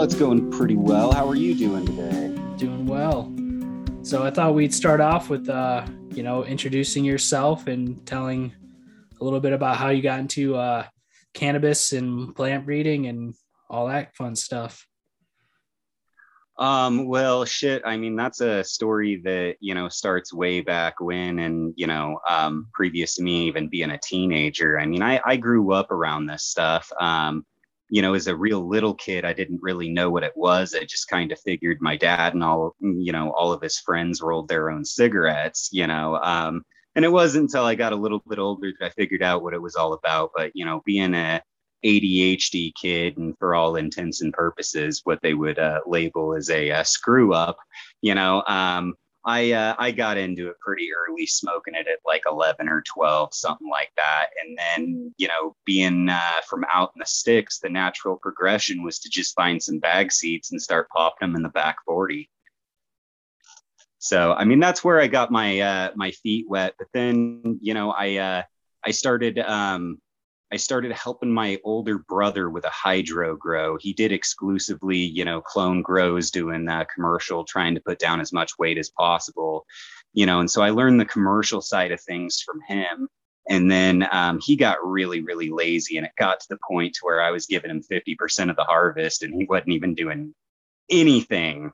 Oh, it's going pretty well. How are you doing today? Doing well. So, I thought we'd start off with, uh, you know, introducing yourself and telling a little bit about how you got into uh, cannabis and plant breeding and all that fun stuff. Um, well, shit. I mean, that's a story that, you know, starts way back when and, you know, um, previous to me even being a teenager. I mean, I, I grew up around this stuff. Um, you know, as a real little kid, I didn't really know what it was. I just kind of figured my dad and all, you know, all of his friends rolled their own cigarettes, you know. Um, and it wasn't until I got a little bit older that I figured out what it was all about. But, you know, being a ADHD kid and for all intents and purposes, what they would uh, label as a, uh screw up, you know, um, I uh, I got into it pretty early, smoking it at like 11 or 12, something like that. And then, you know, being uh, from out in the sticks, the natural progression was to just find some bag seats and start popping them in the back 40. So, I mean, that's where I got my uh, my feet wet. But then, you know, I uh, I started um, I started helping my older brother with a hydro grow. He did exclusively, you know, clone grows, doing uh, commercial, trying to put down as much weight as possible, you know. And so I learned the commercial side of things from him. And then um, he got really, really lazy, and it got to the point to where I was giving him 50% of the harvest, and he wasn't even doing anything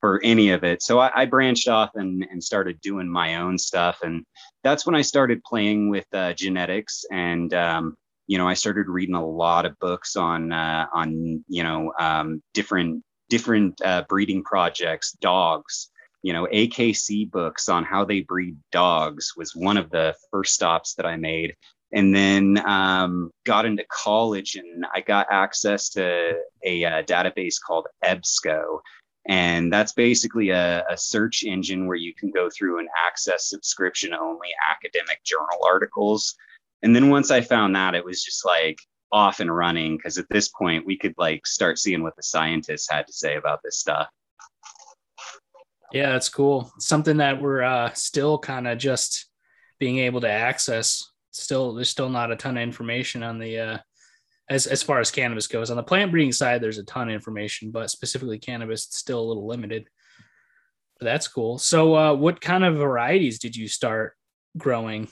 for any of it. So I, I branched off and, and started doing my own stuff, and that's when I started playing with uh, genetics and um, you know, I started reading a lot of books on uh, on you know um, different different uh, breeding projects, dogs. You know, AKC books on how they breed dogs was one of the first stops that I made, and then um, got into college and I got access to a, uh database called EBSCO, and that's basically a, a, search engine where you can go through and access subscription only academic journal articles and then once I found that, it was just like off and running because at this point we could like start seeing what the scientists had to say about this stuff. Yeah, that's cool. Something that we're uh, still kind of just being able to access. Still, there's still not a ton of information on the uh, as as far as cannabis goes. On the plant breeding side, there's a ton of information, but specifically cannabis, it's still a little limited. But that's cool. So, uh, what kind of varieties did you start growing?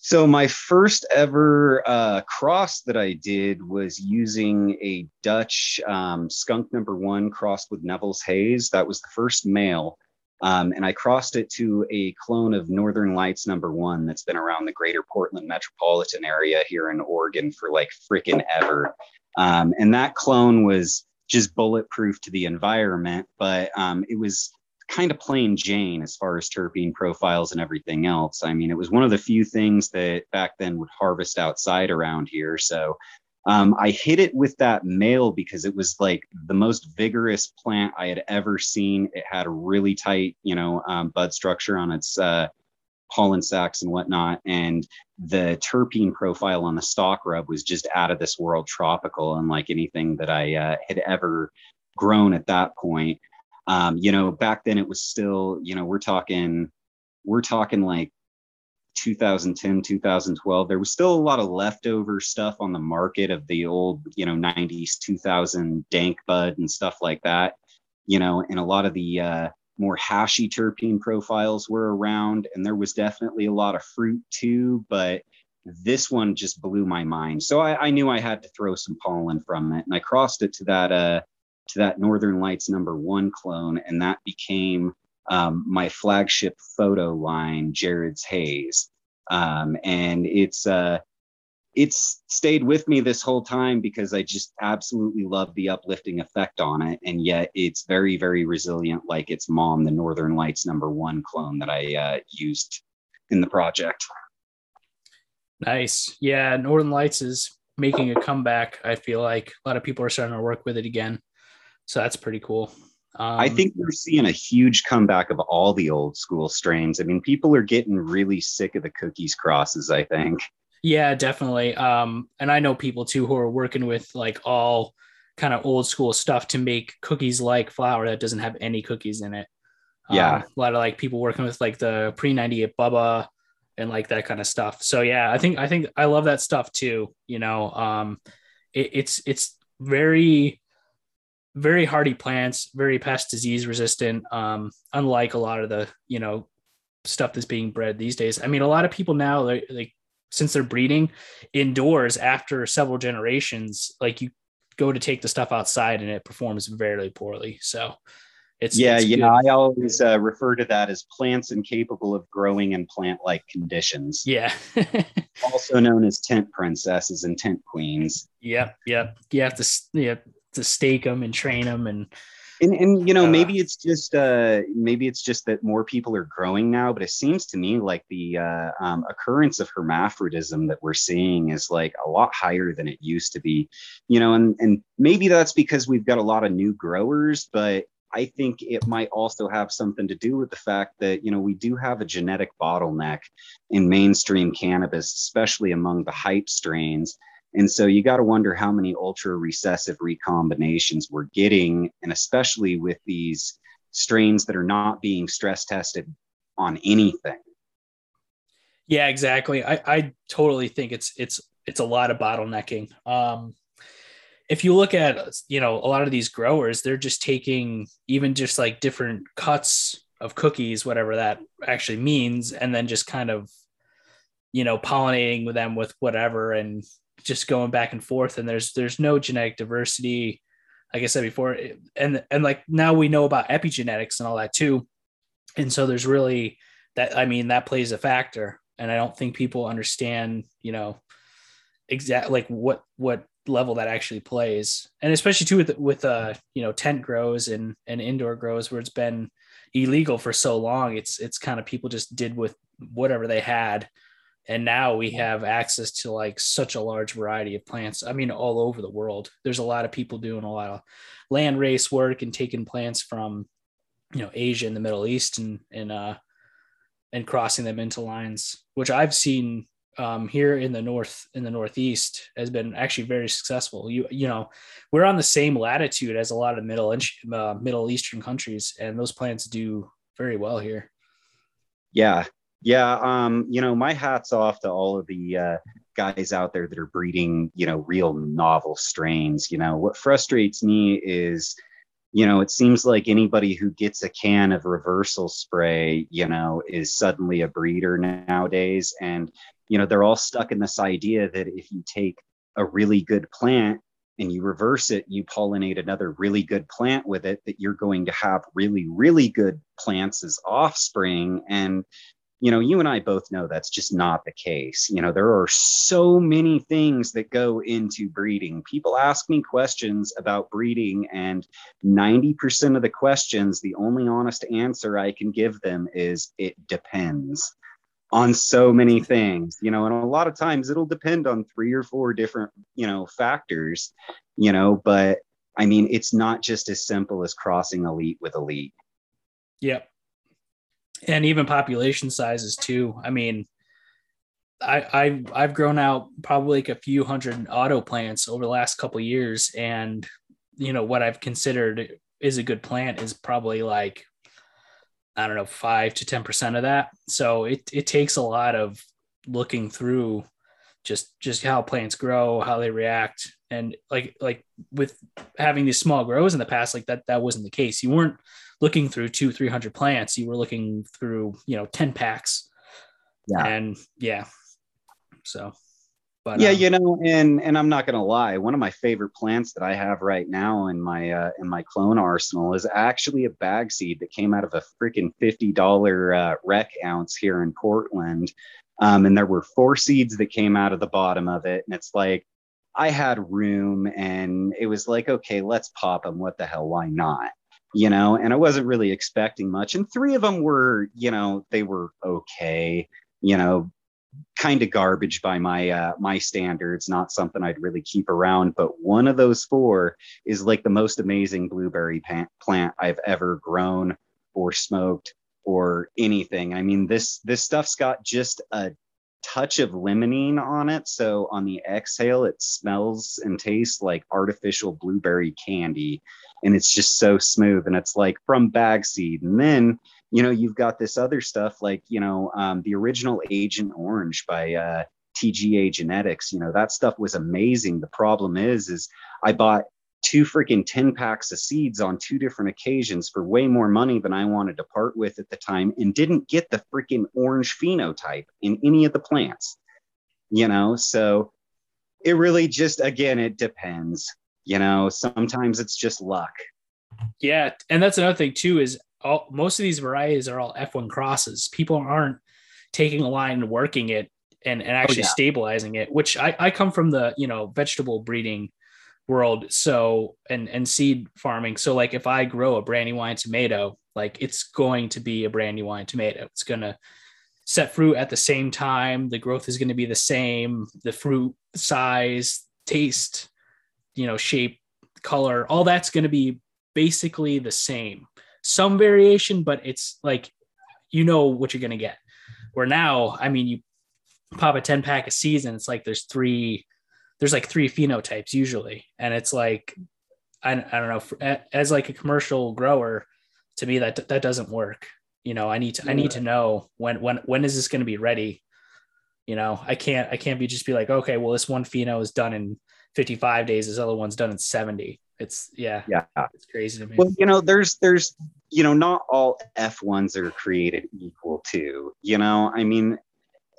So my first ever uh, cross that I did was using a Dutch um, skunk number one crossed with Neville's Haze. That was the first male. Um, and I crossed it to a clone of Northern Lights number one that's been around the greater Portland metropolitan area here in Oregon for like freaking ever. Um, and that clone was just bulletproof to the environment, but um, it was kind of plain Jane as far as terpene profiles and everything else. I mean, it was one of the few things that back then would harvest outside around here. So um, I hit it with that male because it was like the most vigorous plant I had ever seen. It had a really tight, you know, um, bud structure on its uh, pollen sacs and whatnot. And the terpene profile on the stock rub was just out of this world tropical, unlike anything that I uh, had ever grown at that point um, you know back then it was still you know we're talking we're talking like 2010 2012 there was still a lot of leftover stuff on the market of the old you know 90s 2000 dank bud and stuff like that you know and a lot of the uh, more hashy terpene profiles were around and there was definitely a lot of fruit too but this one just blew my mind. So I, I knew i had to throw some pollen from it and i crossed it to that uh, to that Northern Lights number one clone, and that became um, my flagship photo line, Jared's Haze. Um, and it's uh, it's stayed with me this whole time because I just absolutely love the uplifting effect on it. And yet it's very, very resilient, like its mom, the Northern Lights number one clone that I uh, used in the project. Nice. Yeah, Northern Lights is making a comeback. I feel like a lot of people are starting to work with it again. So that's pretty cool. Um, I think we're seeing a huge comeback of all the old school strains. I mean, people are getting really sick of the cookies crosses, I think. Yeah, definitely. Um, and I know people too who are working with like all kind of old school stuff to make cookies like flour that doesn't have any cookies in it. Yeah. Um, a lot of like people working with like the pre 98 Bubba and like that kind of stuff. So yeah, I think I think I love that stuff too. You know, um, it, it's it's very very hardy plants, very pest disease resistant. Um, unlike a lot of the you know stuff that's being bred these days. I mean, a lot of people now like, like since they're breeding indoors after several generations, like you go to take the stuff outside and it performs very poorly. So it's yeah, it's yeah. I always uh, refer to that as plants incapable of growing in plant-like conditions. Yeah, also known as tent princesses and tent queens. Yep, yep. You have to you have to stake them and train them and and, and you know uh, maybe it's just uh, maybe it's just that more people are growing now but it seems to me like the uh, um, occurrence of hermaphrodism that we're seeing is like a lot higher than it used to be you know and and maybe that's because we've got a lot of new growers but I think it might also have something to do with the fact that you know we do have a genetic bottleneck in mainstream cannabis, especially among the hype strains. And so you got to wonder how many ultra recessive recombinations we're getting, and especially with these strains that are not being stress tested on anything. Yeah, exactly. I, I totally think it's it's it's a lot of bottlenecking. Um, if you look at you know a lot of these growers, they're just taking even just like different cuts of cookies, whatever that actually means, and then just kind of you know pollinating with them with whatever and just going back and forth and there's there's no genetic diversity like i said before and and like now we know about epigenetics and all that too. And so there's really that i mean that plays a factor and i don't think people understand you know exact like what what level that actually plays. And especially too with with uh you know tent grows and and indoor grows where it's been illegal for so long it's it's kind of people just did with whatever they had and now we have access to like such a large variety of plants i mean all over the world. There's a lot of people doing a lot of land race work and taking plants from you know asia and the middle east and and uh and crossing them into lines which i've seen um, here in the north in the northeast has been actually very successful. You you know we're on the same latitude as a lot of middle uh, middle eastern countries and those plants do very well here. Yeah yeah, um, you know, my hat's off to all of the uh, guys out there that are breeding, you know, real novel strains. You know, what frustrates me is, you know, it seems like anybody who gets a can of reversal spray, you know, is suddenly a breeder nowadays. And, you know, they're all stuck in this idea that if you take a really good plant and you reverse it, you pollinate another really good plant with it, that you're going to have really, really good plants as offspring. And you know, you and I both know that's just not the case. You know, there are so many things that go into breeding. People ask me questions about breeding, and 90% of the questions, the only honest answer I can give them is it depends on so many things, you know, and a lot of times it'll depend on three or four different, you know, factors, you know, but I mean, it's not just as simple as crossing elite with elite. Yep and even population sizes too. I mean, I, I I've grown out probably like a few hundred auto plants over the last couple years, and you know what I've considered is a good plant is probably like I don't know five to ten percent of that. So it it takes a lot of looking through just just how plants grow, how they react, and like like with having these small grows in the past, like that that wasn't the case. You weren't looking through two, 300 plants, you were looking through, you know, 10 packs. Yeah. And yeah. So, But yeah, um, you know, and and I'm not gonna lie, one of my favorite plants that I have right now in my uh, in my clone arsenal is actually a bag seed that came out of a freaking fifty dollar uh, rec ounce here in Portland, um, and there were four seeds that came out of the bottom of it, and it's like I had room, and it was like, okay, let's pop them. What the hell? Why not? You know, and I wasn't really expecting much, and three of them were, you know, they were okay. You know, kind of garbage by my uh, my standards, not something I'd really keep around. But one of those four is like the most amazing blueberry plant I've ever grown or smoked or anything. I mean, this this stuff's got just a touch of limonene on it. So on the exhale, it smells and tastes like artificial blueberry candy. And it's just so smooth. And it's like from bag seed. And then you know, you've got this other stuff like, you know, um, the original Agent Orange by uh, TGA Genetics. You know, that stuff was amazing. The problem is, is I bought two freaking 10 packs of seeds on two different occasions for way more money than I wanted to part with at the time and didn't get the freaking orange phenotype in any of the plants, you know? So it really just, again, it depends. You know, sometimes it's just luck. Yeah. And that's another thing too, is all most of these varieties are all F1 crosses. People aren't taking a line and working it and, and oh, actually oh, yeah. stabilizing it, which I, I come from the, you know, vegetable breeding world. So, and, and seed farming. So like if I grow a brandywine tomato, like it's going to be a brandywine tomato. It's going to set fruit at the same time. The growth is going to be the same. The fruit size, taste, you know, shape, color, all that's going to be basically the same some variation, but it's like you know what you're gonna get. Where now, I mean, you pop a 10 pack a season, it's like there's three, there's like three phenotypes usually. And it's like, I, I don't know, as like a commercial grower, to me that that doesn't work. You know, I need to. I need to know when when when is this going to be ready. You know, I can't I can't be just be like, okay, well this one pheno is done in 55 days, this other one's done in 70. It's yeah, yeah, it's crazy to me. Well, you know, there's there's you know, not all F1s are created equal too. You know, I mean,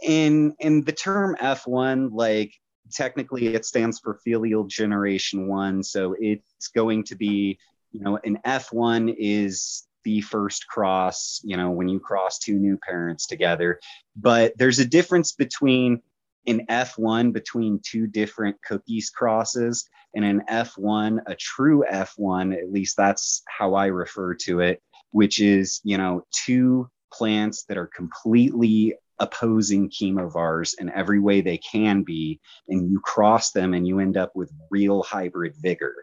in in the term F1, like technically it stands for filial generation one. So it's going to be, you know, an F1 is the first cross, you know, when you cross two new parents together. But there's a difference between an F1 between two different cookies crosses and an F1, a true F1, at least that's how I refer to it, which is, you know, two plants that are completely opposing chemovars in every way they can be. And you cross them and you end up with real hybrid vigor,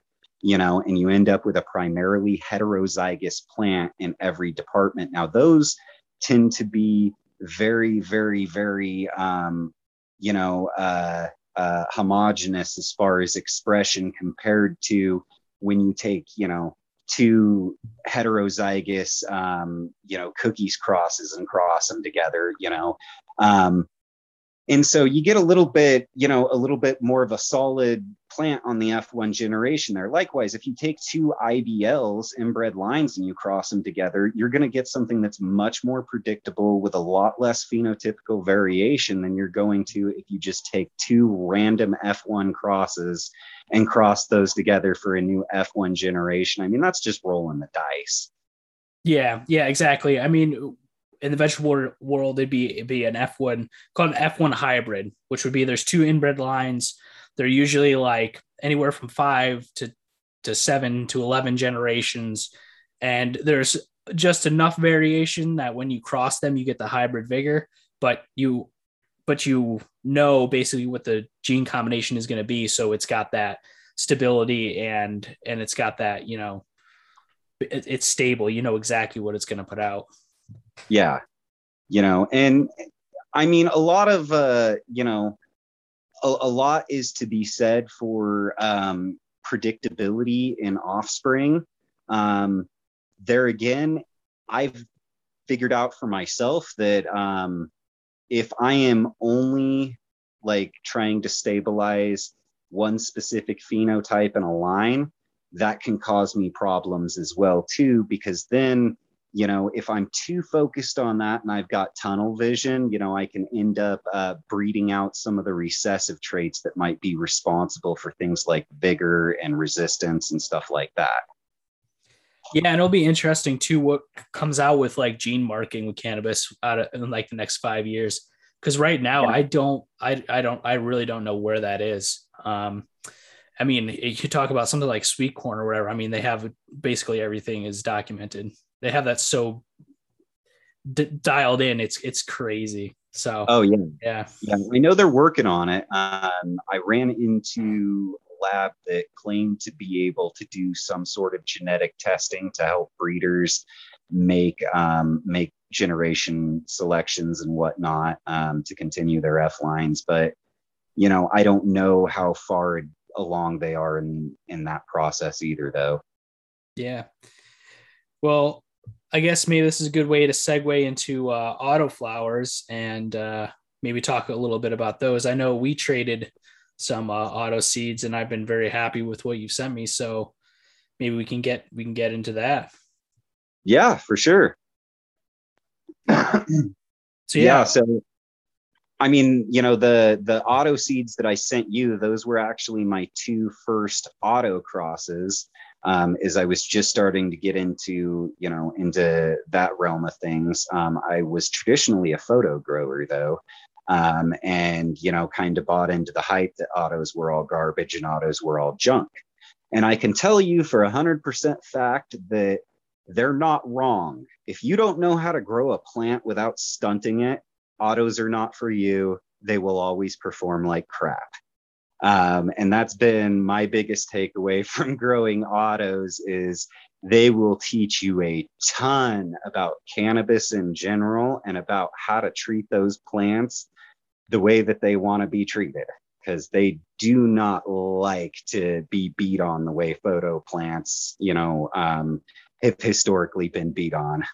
you know, and you end up with a primarily heterozygous plant in every department. Now, those tend to be very, very, very, um, you know, uh, uh, homogenous as far as expression compared to when you take, you know, two heterozygous, um, you know, cookies crosses and cross them together, you know. Um, and so you get a little bit, you know, a little bit more of a solid plant on the F1 generation there. Likewise, if you take two IBLs, inbred lines, and you cross them together, you're going to get something that's much more predictable with a lot less phenotypical variation than you're going to if you just take two random F1 crosses and cross those together for a new F1 generation. I mean, that's just rolling the dice. Yeah, yeah, exactly. I mean, in the vegetable world, it'd be it'd be an F1 called an F1 hybrid, which would be there's two inbred lines. They're usually like anywhere from five to to seven to eleven generations, and there's just enough variation that when you cross them, you get the hybrid vigor. But you but you know basically what the gene combination is going to be, so it's got that stability and and it's got that you know it, it's stable. You know exactly what it's going to put out yeah. You know and i mean a lot of uh you know a, a lot is to be said for um predictability in offspring. Um there again i've figured out for myself that um if i am only like trying to stabilize one specific phenotype in a line that can cause me problems as well too because then you know, if I'm too focused on that and I've got tunnel vision, you know, I can end up uh, breeding out some of the recessive traits that might be responsible for things like vigor and resistance and stuff like that. Yeah, and it'll be interesting too what comes out with like gene marking with cannabis out of in like the next five years. Because right now, yeah. I don't, I, I don't, I really don't know where that is. Um, I mean, you talk about something like sweet corn or whatever. I mean, they have basically everything is documented. They have that so d- dialed in. It's it's crazy. So. Oh yeah. Yeah. Yeah. I know they're working on it. Um, I ran into a lab that claimed to be able to do some sort of genetic testing to help breeders make um, make generation selections and whatnot um, to continue their F lines, but you know, I don't know how far along they are in in that process either though yeah well i guess maybe this is a good way to segue into uh, auto flowers and uh, maybe talk a little bit about those. I know we traded some uh, auto seeds and i've been very happy with what you've sent me. So maybe we can get we can get into that. Yeah for sure. So yeah, yeah so I mean, you know, the the auto seeds that I sent you, those were actually my two first auto crosses. Um, as I was just starting to get into, you know, into that realm of things. Um, I was traditionally a photo grower though, um, and you know, kind of bought into the hype that autos were all garbage and autos were all junk. And I can tell you for a hundred percent fact that they're not wrong. If you don't know how to grow a plant without stunting it, autos are not for you. They will always perform like crap. Um, and that's been my biggest takeaway from growing autos is they will teach you a ton about cannabis in general and about how to treat those plants the way that they want to be treated because they do not like to be beat on the way photo plants you know um, have historically been beat on.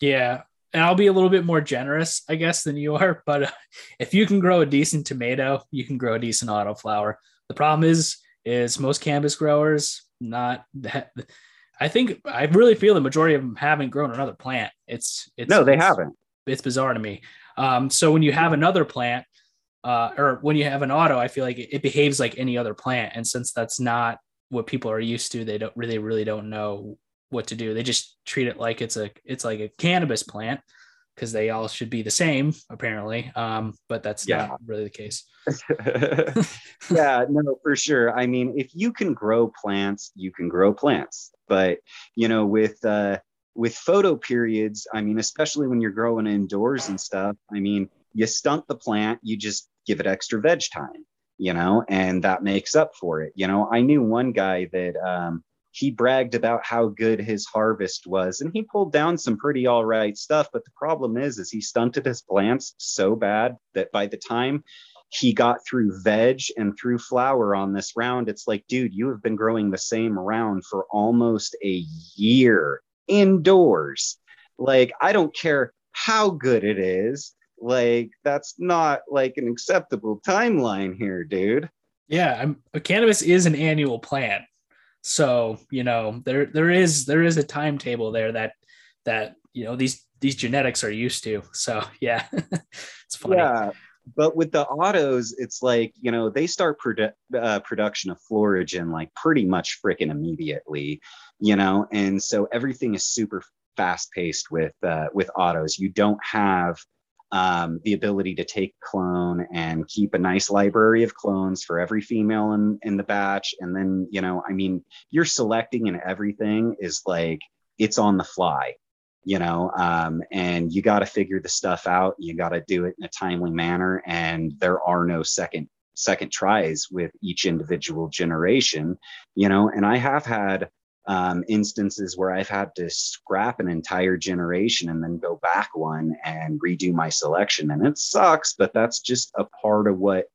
Yeah and I'll be a little bit more generous, I guess, than you are. But uh, if you can grow a decent tomato, you can grow a decent autoflower. The problem is, is most cannabis growers not that. I think I really feel the majority of them haven't grown another plant. It's it's no, they it's, haven't. It's bizarre to me. Um, so when you have another plant, uh, or when you have an auto, I feel like it, it behaves like any other plant, and since that's not what people are used to, they don't really really don't know what to do. They just treat it like it's a it's like a cannabis plant because they all should be the same apparently. Um, but that's yeah. not really the case. yeah, no, for sure. I mean, if you can grow plants, you can grow plants. But you know, with uh, with photo periods, I mean, especially when you're growing indoors and stuff, I mean, you stunt the plant, you just give it extra veg time, you know, and that makes up for it. You know, I knew one guy that um, he bragged about how good his harvest was and he pulled down some pretty all right stuff but the problem is is he stunted his plants so bad that by the time he got through veg and through flower on this round it's like dude you have been growing the same round for almost a year indoors. Like i don't care how good it is. Like that's not like an acceptable timeline here dude. Yeah I'm, cannabis is an annual plant so you know there there is there is a timetable there that that you know these these genetics are used to. So yeah, it's funny. Yeah, but with the autos, it's like you know they start produ- uh, production of Florigen like pretty much freaking immediately, you know, and so everything is super fast paced with uh, with autos. You don't have um, the ability to take clone and keep a nice library of clones for every female in, in the batch. And then, you know, I mean, you're selecting and everything is like it's on the fly, you know, um, and you got to figure the stuff out. You got to do it in a timely manner. And there are no second second tries with each individual generation, you know, and I have had um, instances where I've had to scrap an entire generation and then go back one and redo my selection. And it sucks, but that's just a part of what,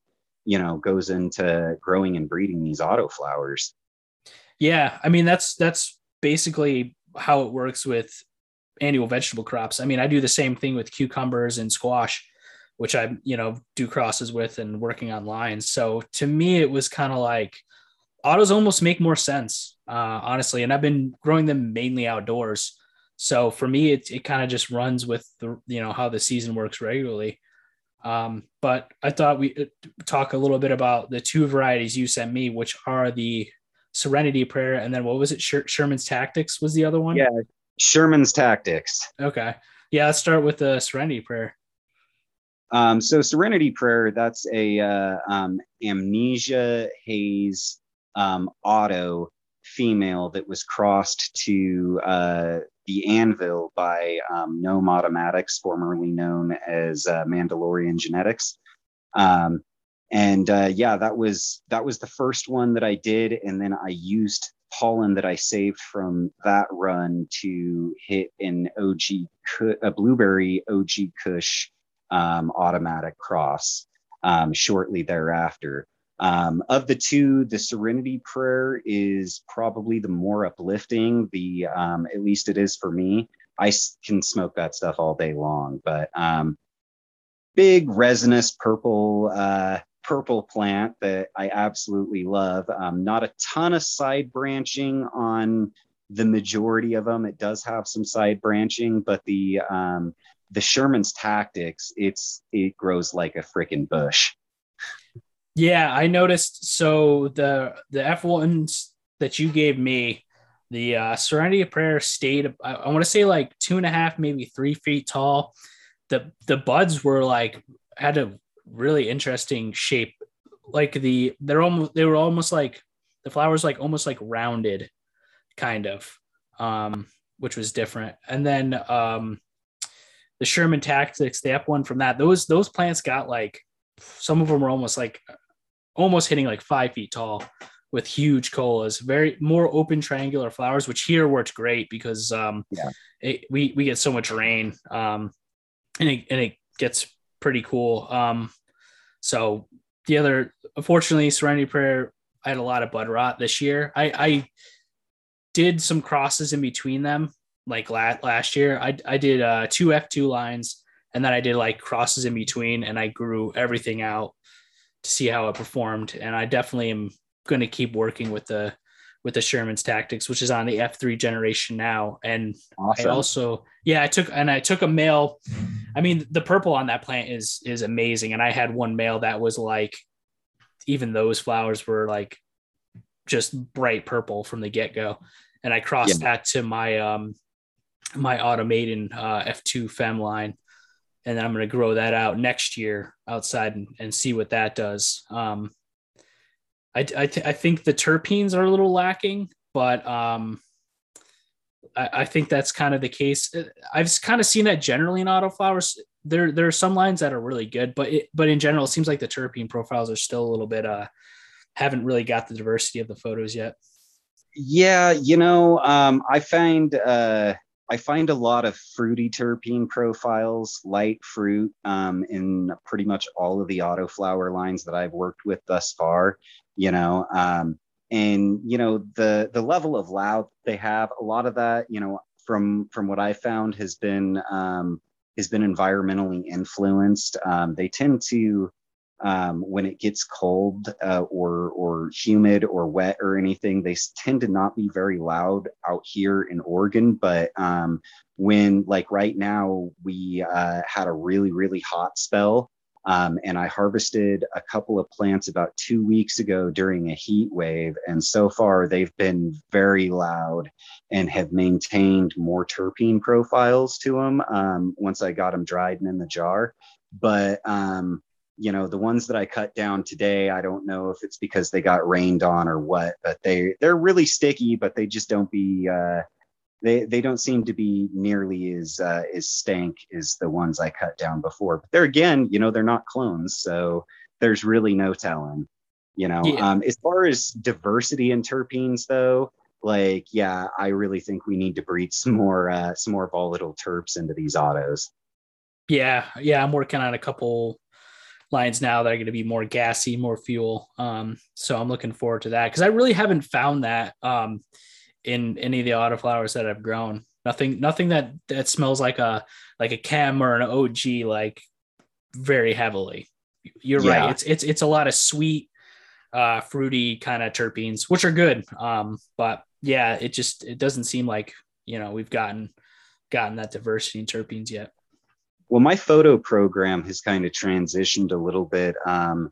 you know, goes into growing and breeding these auto flowers. Yeah. I mean, that's, that's basically how it works with annual vegetable crops. I mean, I do the same thing with cucumbers and squash, which I, you know, do crosses with and working on lines. So to me, it was kind of like, autos almost make more sense, uh, honestly. And I've been growing them mainly outdoors. So for me, it, it kind of just runs with the, you know, how the season works regularly. Um, but I thought we uh, talk a little bit about the two varieties you sent me, which are the Serenity Prayer, and then what was it? Sher- Sherman's Tactics was the other one. Yeah, Sherman's Tactics. Okay. Yeah, let's start with the Serenity Prayer. Um, so Serenity Prayer, that's a uh, um, amnesia haze um, auto female that was crossed to uh, the Anvil by um, Gnome Automatics, formerly known as uh, Mandalorian Genetics. Um, and uh, yeah, that was that was the first one that I did, and then I used pollen that I saved from that run to hit an OG a blueberry OG Kush um, automatic cross um, shortly thereafter. Um, of the two, the Serenity Prayer is probably the more uplifting. The um, at least it is for me. I can smoke that stuff all day long, but um, big resinous purple uh, purple plant that I absolutely love. Um, not a ton of side branching on the majority of them. It does have some side branching, but the um, the Sherman's tactics, it's it grows like a freaking bush. Yeah, I noticed. So the the F ones that you gave me, the uh, Serenity of Prayer stayed. I, I want to say like two and a half, maybe three feet tall. The the buds were like had a really interesting shape. Like the they're almost they were almost like the flowers like almost like rounded, kind of, um, which was different. And then um, the Sherman Tactics, the F1 from that, those those plants got like some of them were almost like almost hitting like five feet tall with huge colas, very more open triangular flowers, which here worked great because um, yeah. It, we we get so much rain, um, and it and it gets pretty cool. Um, so the other, unfortunately, Serenity Prayer, I had a lot of bud rot this year. I, I did some crosses in between them like last last year. I I did uh, two F two lines, and then I did like crosses in between, and I grew everything out to see how it performed. And I definitely am going to keep working with the with the Sherman's tactics, which is on the F three generation now. And awesome. I also yeah, I took and I took a male. I mean, the purple on that plant is is amazing, and I had one male that was like, even those flowers were like just bright purple from the get go, and I crossed yeah. that to my um my automated uh, F2 Fem line. And then I'm going to grow that out next year outside and, and see what that does. Um, I, I, th- I, think the terpenes are a little lacking, but um, I, I, think that's kind of the case. I've kind of seen that generally in autoflowers. There, there are some lines that are really good, but it, but in general, it seems like the terpene profiles are still a little bit uh, haven't really got the diversity of the photos yet. Yeah, you know, um, I find uh, I find a lot of fruity terpene profiles, light fruit, um, in pretty much all of the autoflower lines that I've worked with thus far. You know, um, and you know the the level of loud they have. A lot of that, you know, from from what I found has been um, has been environmentally influenced. Um, they tend to um, when it gets cold uh, or or humid or wet or anything, they tend to not be very loud out here in Oregon. But um, when like right now we uh, had a really really hot spell, um, and I harvested a couple of plants about two weeks ago during a heat wave, and so far they've been very loud and have maintained more terpene profiles to them um, once I got them dried and in the jar. But um, you know the ones that i cut down today i don't know if it's because they got rained on or what but they they're really sticky but they just don't be uh they they don't seem to be nearly as uh, as stank as the ones i cut down before. But they're again you know they're not clones so there's really no telling you know. Yeah. um as far as diversity in terpenes though like yeah i really think we need to breed some more uh some more volatile terps into these autos. Yeah yeah i'm working on a couple lines now that are going to be more gassy, more fuel. Um, so I'm looking forward to that because I really haven't found that um, in any of the autoflowers that I've grown. Nothing, nothing that that smells like a like a chem or an OG like very heavily. You're yeah. right. It's it's it's a lot of sweet, uh, fruity kind of terpenes, which are good. Um, but yeah, it just it doesn't seem like you know we've gotten gotten that diversity in terpenes yet. Well, my photo program has kind of transitioned a little bit. Um,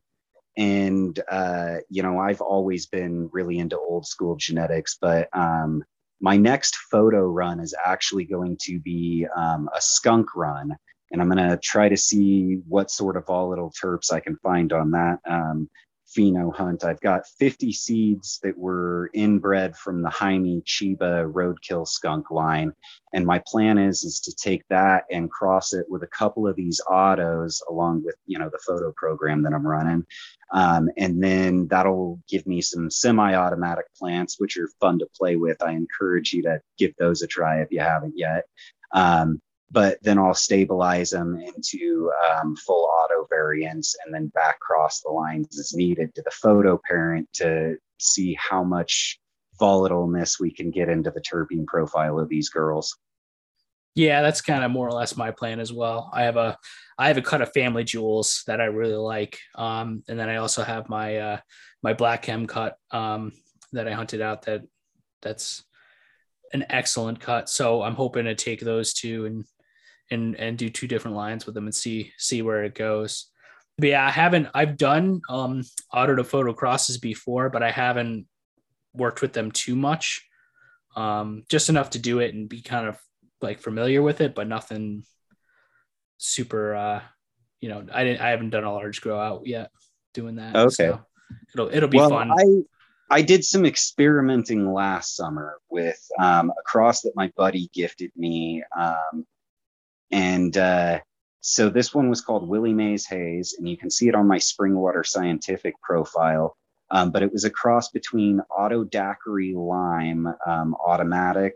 and, uh, you know, I've always been really into old school genetics, but um, my next photo run is actually going to be um, a skunk run. And I'm going to try to see what sort of volatile terps I can find on that. Um, pheno hunt. I've got 50 seeds that were inbred from the Jaime Chiba roadkill skunk line. And my plan is, is to take that and cross it with a couple of these autos along with, you know, the photo program that I'm running. Um, and then that'll give me some semi-automatic plants, which are fun to play with. I encourage you to give those a try if you haven't yet. Um, but then I'll stabilize them into um, full auto variants and then back cross the lines as needed to the photo parent to see how much volatileness we can get into the terpene profile of these girls. Yeah, that's kind of more or less my plan as well. I have a I have a cut of family jewels that I really like, um, and then I also have my uh, my black hem cut um, that I hunted out that that's an excellent cut. So I'm hoping to take those two and and and do two different lines with them and see see where it goes. But yeah, I haven't. I've done um, auto to photo crosses before, but I haven't worked with them too much. Um, just enough to do it and be kind of like familiar with it, but nothing super. Uh, you know, I didn't. I haven't done a large grow out yet doing that. Okay. So it'll it'll be well, fun. I I did some experimenting last summer with um, a cross that my buddy gifted me. Um, and uh, so this one was called Willie Mays Haze, and you can see it on my Springwater Scientific profile. Um, but it was a cross between Auto Daiquiri Lime um, Automatic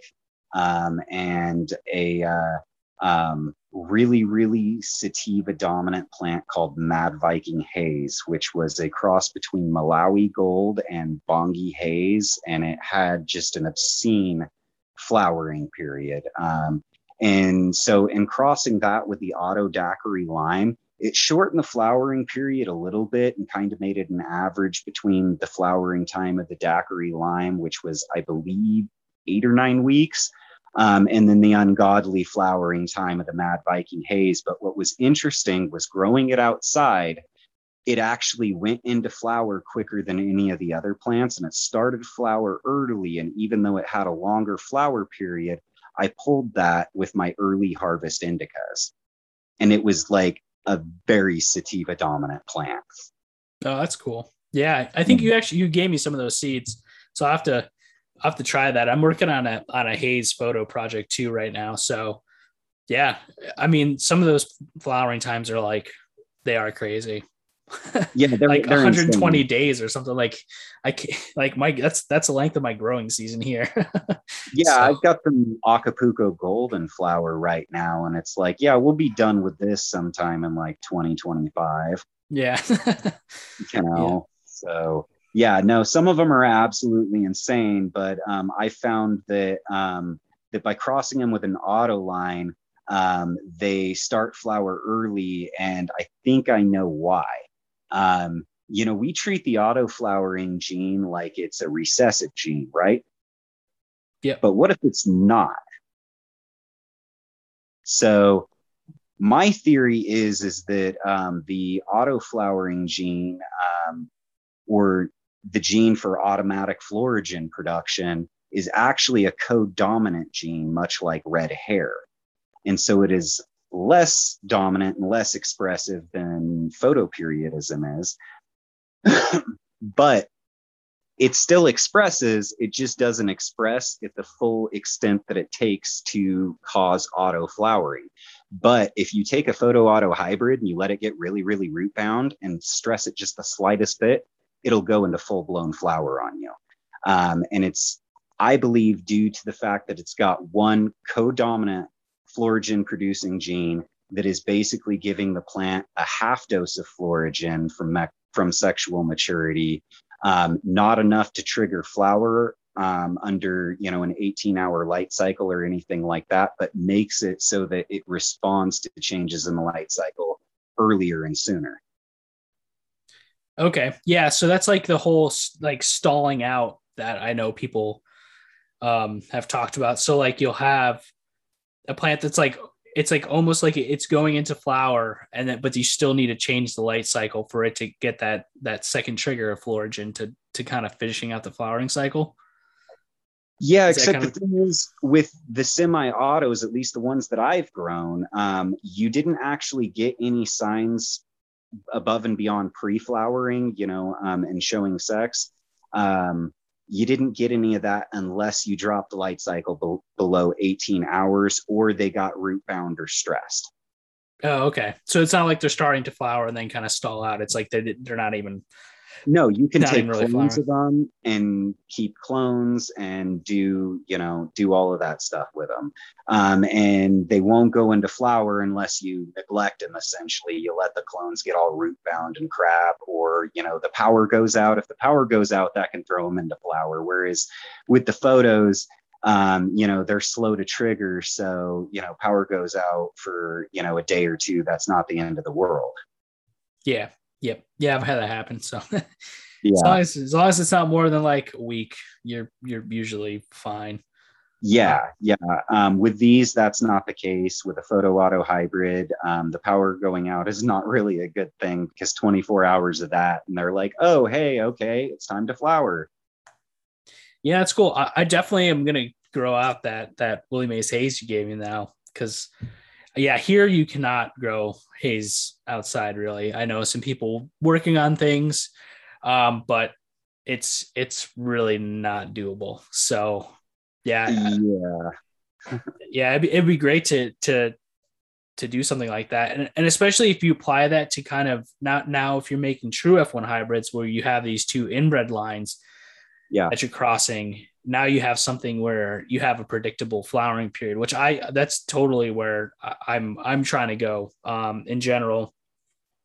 um, and a uh, um, really, really sativa dominant plant called Mad Viking Haze, which was a cross between Malawi Gold and Bangi Haze. And it had just an obscene flowering period. Um, and so, in crossing that with the auto daiquiri lime, it shortened the flowering period a little bit and kind of made it an average between the flowering time of the daiquiri lime, which was, I believe, eight or nine weeks, um, and then the ungodly flowering time of the Mad Viking haze. But what was interesting was growing it outside, it actually went into flower quicker than any of the other plants, and it started flower early. And even though it had a longer flower period, I pulled that with my early harvest indicas, and it was like a very sativa dominant plant. Oh, that's cool. Yeah, I think mm-hmm. you actually you gave me some of those seeds, so I have to I have to try that. I'm working on a on a haze photo project too right now. So yeah, I mean some of those flowering times are like they are crazy. Yeah, they're, like they're 120 insane. days or something. Like I can't, like my that's that's the length of my growing season here. Yeah, So- I've got some Acapulco golden flower right now, and it's like, yeah, we'll be done with this sometime in like 2025. yeah. You know, so yeah, no, some of them are absolutely insane, but um, I found that um, that by crossing them with an auto line, um, they start flower early, and I think I know why. Um, you know, we treat the auto flowering gene like it's a recessive gene, right? Yeah. But what if it's not? So my theory is is that um, the auto flowering gene um, or the gene for automatic florigen production is actually a co-dominant gene, much like red hair. And so it is less dominant and less expressive than photoperiodism is. but it still expresses, it just doesn't express at the full extent that it takes to cause auto flowering. But if you take a photo auto hybrid and you let it get really, really root bound and stress it just the slightest bit, it'll go into full blown flower on you. Um, and it's, I believe, due to the fact that it's got one co dominant florigen producing gene that is basically giving the plant a half dose of florigen from, mec- from sexual maturity, um, not enough to trigger flower um, under you know an 18 hour light cycle or anything like that, but makes it so that it responds to changes in the light cycle earlier and sooner. Okay. Yeah. So that's like the whole like stalling out that I know people um, have talked about. So like you'll have a plant that's like it's like almost like it's going into flower and then but you still need to change the light cycle for it to get that that second trigger of florigen to to kind of finishing out the flowering cycle. Yeah is except the of... thing is with the semi-autos at least the ones that i've grown um, you didn't actually get any signs above and beyond pre-flowering you know um, and showing sex. Um, you didn't get any of that unless you dropped the light cycle be- below 18 hours or they got root bound or stressed. Oh, okay. So it's not like they're starting to flower and then kind of stall out. It's like they, they're not even no, you can take really clones of them and keep clones and do, you know, do all of that stuff with them. Um, and they won't go into flower unless you neglect them, essentially. You let the clones get all root bound and crap, or, you know, the power goes out. If the power goes out, that can throw them into flower. Whereas with the photos, um, you know, they're slow to trigger. So, you know, power goes out for, you know, a day or two. That's not the end of the world. Yeah. Yep. Yeah, I've had that happen. So yeah. as, long as, as long as it's not more than like a week, you're you're usually fine. Yeah, yeah. Um, with these, that's not the case. With a photo auto hybrid, um, the power going out is not really a good thing because 24 hours of that, and they're like, oh, hey, okay, it's time to flower. Yeah, that's cool. I, I definitely am gonna grow out that that Willie Mays haze you gave me now because yeah, here you cannot grow haze outside. Really, I know some people working on things, um, but it's it's really not doable. So, yeah, yeah, yeah, it'd be, it'd be great to to to do something like that, and, and especially if you apply that to kind of not now if you're making true F1 hybrids where you have these two inbred lines, yeah, that you're crossing now you have something where you have a predictable flowering period which i that's totally where i'm i'm trying to go um, in general.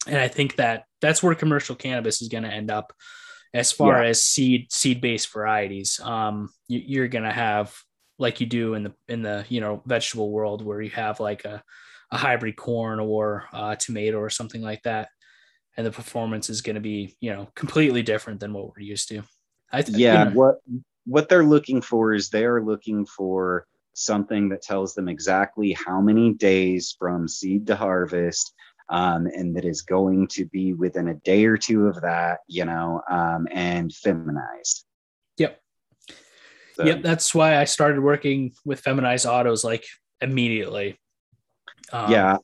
And i think that that's where commercial cannabis is going to end up as far yeah. as seed seed based varieties. Um, you, are going to have like you do in the in the you know vegetable world where you have like a, a hybrid corn or a tomato or something like that. And the performance is going to be you know completely different than what we're used to. I th- yeah you know, what what they're looking for is they're looking for something that tells them exactly how many days from seed to harvest um, and that is going to be within a day or two of that you know um, and feminized yep so. yep that's why i started working with feminized autos like immediately um, yeah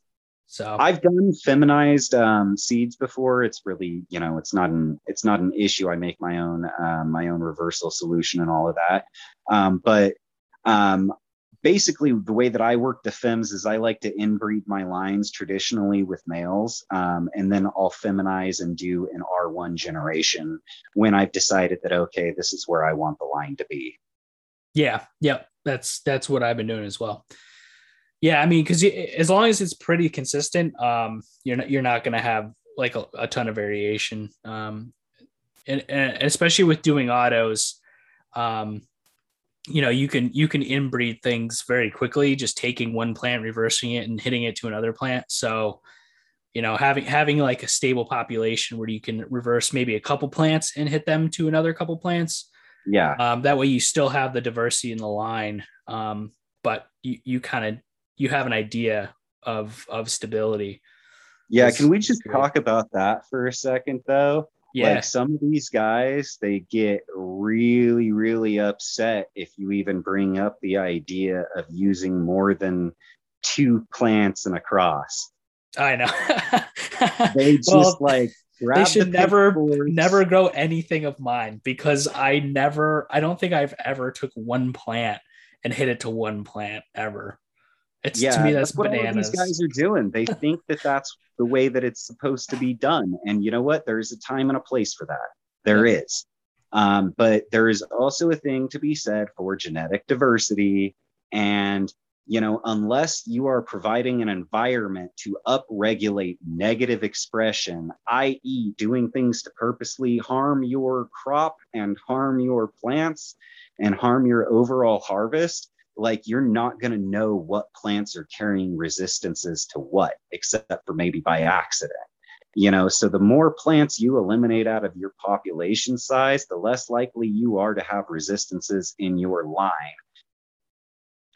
so I've done feminized um, seeds before. It's really, you know, it's not an it's not an issue. I make my own um, my own reversal solution and all of that. Um, but um, basically, the way that I work the fems is I like to inbreed my lines traditionally with males, um, and then I'll feminize and do an R1 generation when I've decided that okay, this is where I want the line to be. Yeah, yep, that's that's what I've been doing as well. Yeah, I mean, because as long as it's pretty consistent, um, you're not you're not going to have like a, a, ton of variation, um, and, and especially with doing autos, um, you know, you can you can inbreed things very quickly, just taking one plant, reversing it, and hitting it to another plant. So, you know, having having like a stable population where you can reverse maybe a couple plants and hit them to another couple plants. Yeah. Um, that way you still have the diversity in the line, um, but you you kind of you have an idea of of stability. Yeah, can we just great. talk about that for a second though? Yeah. Like some of these guys, they get really, really upset if you even bring up the idea of using more than two plants in a cross. I know. they just well, like they should the never never grow anything of mine because I never I don't think I've ever took one plant and hit it to one plant ever. It's yeah, to me that's, that's what bananas. these guys are doing. They think that that's the way that it's supposed to be done, and you know what? There is a time and a place for that. There yeah. is, um, but there is also a thing to be said for genetic diversity, and you know, unless you are providing an environment to upregulate negative expression, i.e., doing things to purposely harm your crop and harm your plants and harm your overall harvest, like you're not going to know what plants are carrying resistances to what, except for maybe by accident. You know, so the more plants you eliminate out of your population size, the less likely you are to have resistances in your line.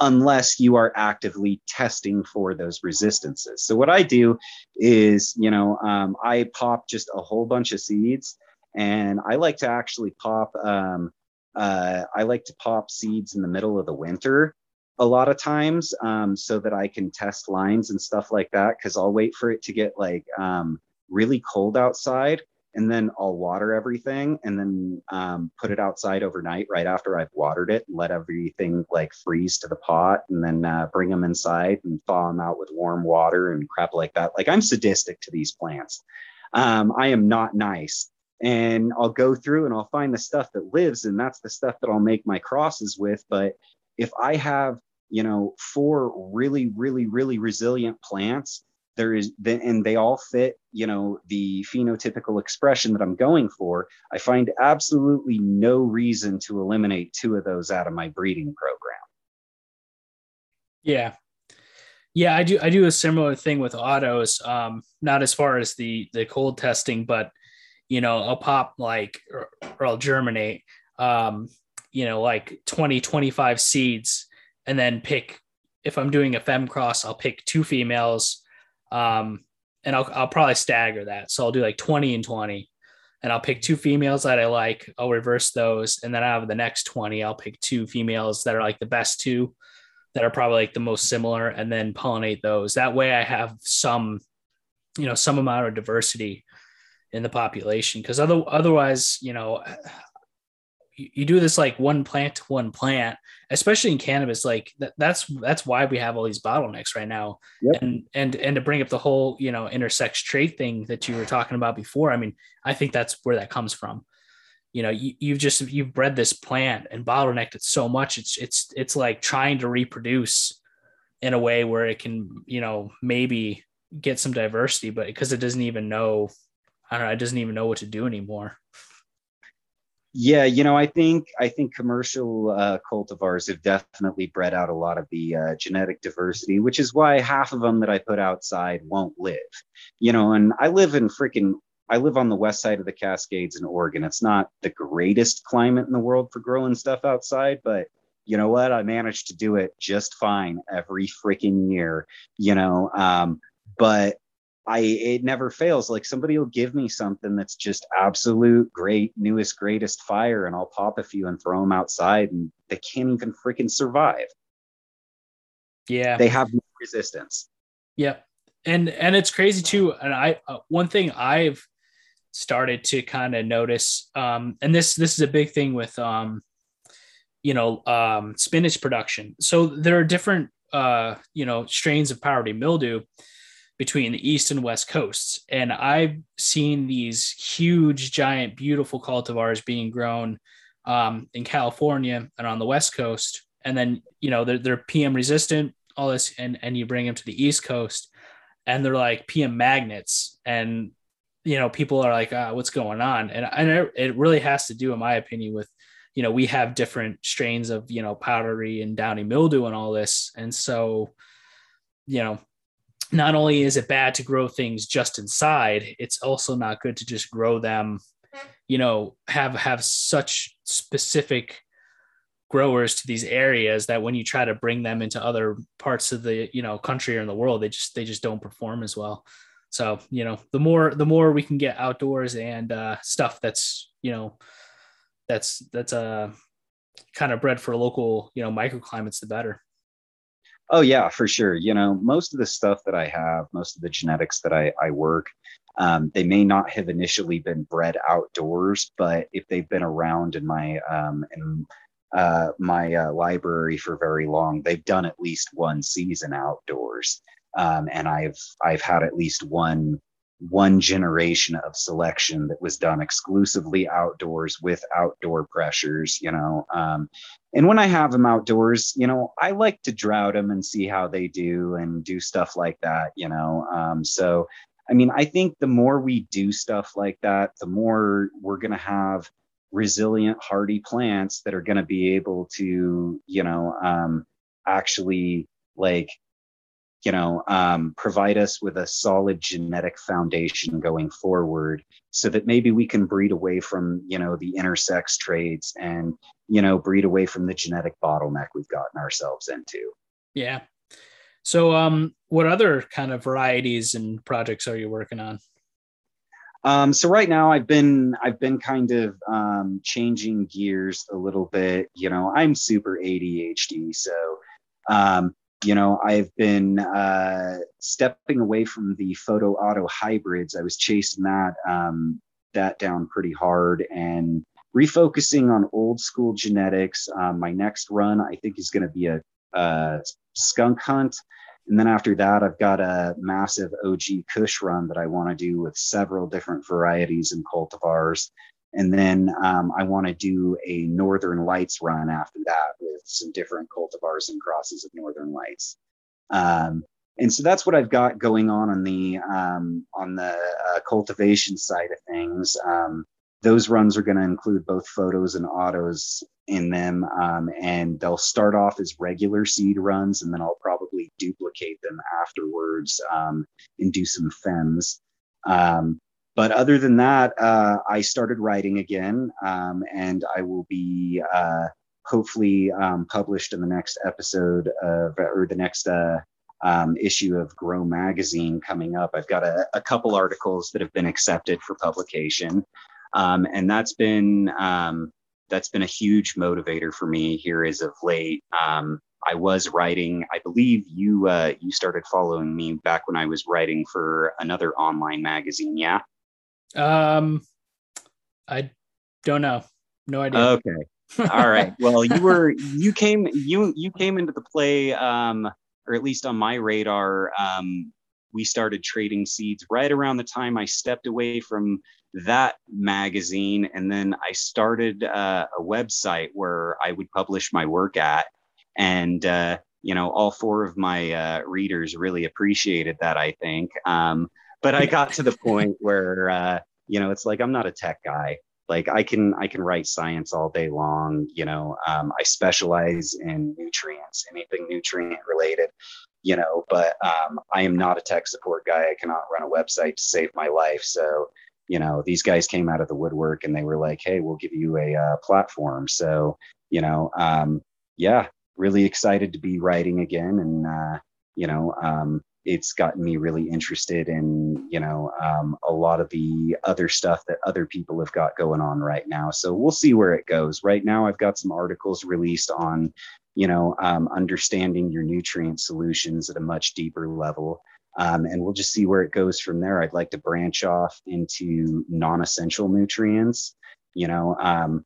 unless you are actively testing for those resistances. So what I do is, you know, um, I pop just a whole bunch of seeds, and I like to actually pop. Um, uh, I like to pop seeds in the middle of the winter a lot of times um, so that I can test lines and stuff like that. Cause I'll wait for it to get like um, really cold outside and then I'll water everything and then um, put it outside overnight right after I've watered it and let everything like freeze to the pot and then uh, bring them inside and thaw them out with warm water and crap like that. Like I'm sadistic to these plants. Um, I am not nice. And I'll go through and I'll find the stuff that lives, and that's the stuff that I'll make my crosses with. But if I have, you know, four really, really, really resilient plants there is and they all fit you know the phenotypical expression that i'm going for i find absolutely no reason to eliminate two of those out of my breeding program yeah yeah i do i do a similar thing with autos um not as far as the the cold testing but you know i'll pop like or, or i'll germinate um you know like 20 25 seeds and then pick if i'm doing a fem cross i'll pick two females um, and I'll, I'll probably stagger that. So I'll do like 20 and 20 and I'll pick two females that I like. I'll reverse those. And then out of the next 20, I'll pick two females that are like the best two that are probably like the most similar and then pollinate those. That way I have some, you know, some amount of diversity in the population. Cause other, otherwise, you know, you do this like one plant to one plant especially in cannabis like that, that's that's why we have all these bottlenecks right now yep. and and and to bring up the whole you know intersex trait thing that you were talking about before i mean i think that's where that comes from you know you, you've just you've bred this plant and bottlenecked it so much it's it's it's like trying to reproduce in a way where it can you know maybe get some diversity but because it doesn't even know i don't know it doesn't even know what to do anymore yeah, you know, I think I think commercial uh, cultivars have definitely bred out a lot of the uh, genetic diversity, which is why half of them that I put outside won't live. You know, and I live in freaking I live on the west side of the Cascades in Oregon. It's not the greatest climate in the world for growing stuff outside, but you know what? I managed to do it just fine every freaking year. You know, um, but I it never fails. Like somebody will give me something that's just absolute great, newest, greatest fire, and I'll pop a few and throw them outside, and they can't even freaking survive. Yeah, they have no resistance. Yep, and and it's crazy too. And I uh, one thing I've started to kind of notice, um, and this this is a big thing with um, you know, um, spinach production. So there are different uh, you know, strains of powdery mildew between the east and west coasts. And I've seen these huge, giant, beautiful cultivars being grown um, in California and on the west coast. And then, you know, they're, they're PM resistant, all this, and, and you bring them to the east coast and they're like PM magnets. And, you know, people are like, ah, what's going on? And, and it really has to do, in my opinion, with, you know, we have different strains of, you know, powdery and downy mildew and all this. And so, you know, not only is it bad to grow things just inside, it's also not good to just grow them, you know, have have such specific growers to these areas that when you try to bring them into other parts of the, you know, country or in the world, they just they just don't perform as well. So, you know, the more the more we can get outdoors and uh stuff that's, you know, that's that's uh kind of bred for local, you know, microclimates, the better. Oh yeah, for sure. You know, most of the stuff that I have, most of the genetics that I, I work, um, they may not have initially been bred outdoors, but if they've been around in my um, in uh, my uh, library for very long, they've done at least one season outdoors, um, and I've I've had at least one one generation of selection that was done exclusively outdoors with outdoor pressures, you know. Um, and when I have them outdoors, you know, I like to drought them and see how they do and do stuff like that, you know. Um, so, I mean, I think the more we do stuff like that, the more we're going to have resilient, hardy plants that are going to be able to, you know, um, actually like you know, um, provide us with a solid genetic foundation going forward so that maybe we can breed away from, you know, the intersex traits and, you know, breed away from the genetic bottleneck we've gotten ourselves into. Yeah. So, um, what other kind of varieties and projects are you working on? Um, so right now I've been I've been kind of um, changing gears a little bit. You know, I'm super ADHD, so um, you know, I've been uh, stepping away from the photo auto hybrids. I was chasing that um, that down pretty hard and refocusing on old school genetics. Um, my next run, I think, is going to be a, a, skunk hunt. And then after that, I've got a massive OG Kush run that I want to do with several different varieties and cultivars. And then um, I want to do a Northern Lights run after that with some different cultivars and crosses of Northern Lights. Um, and so that's what I've got going on on the um, on the uh, cultivation side of things. Um, those runs are going to include both photos and autos in them, um, and they'll start off as regular seed runs, and then I'll probably duplicate them afterwards um, and do some fems. Um, but other than that, uh, I started writing again, um, and I will be uh, hopefully um, published in the next episode of or the next uh, um, issue of Grow Magazine coming up. I've got a, a, couple articles that have been accepted for publication, um, and that's been um, that's been a huge motivator for me here as of late. Um, I was writing. I believe you uh, you started following me back when I was writing for another online magazine. Yeah. Um, I don't know. No idea. Okay. All right. Well, you were you came you you came into the play, um, or at least on my radar. Um, we started trading seeds right around the time I stepped away from that magazine, and then I started uh, a website where I would publish my work at, and uh, you know, all four of my uh, readers really appreciated that. I think. Um, but I got to the point where uh, you know it's like I'm not a tech guy. Like I can I can write science all day long. You know, um, I specialize in nutrients, anything nutrient related. You know, but um, I am not a tech support guy. I cannot run a website to save my life. So you know these guys came out of the woodwork and they were like hey we'll give you a uh, platform so you know um, yeah really excited to be writing again and uh, you know um, it's gotten me really interested in you know um, a lot of the other stuff that other people have got going on right now. So we'll see where it goes. Right now i've got some articles released on you know um, understanding your nutrient solutions at a much deeper level. Um, and we'll just see where it goes from there. I'd like to branch off into non-essential nutrients. You know um,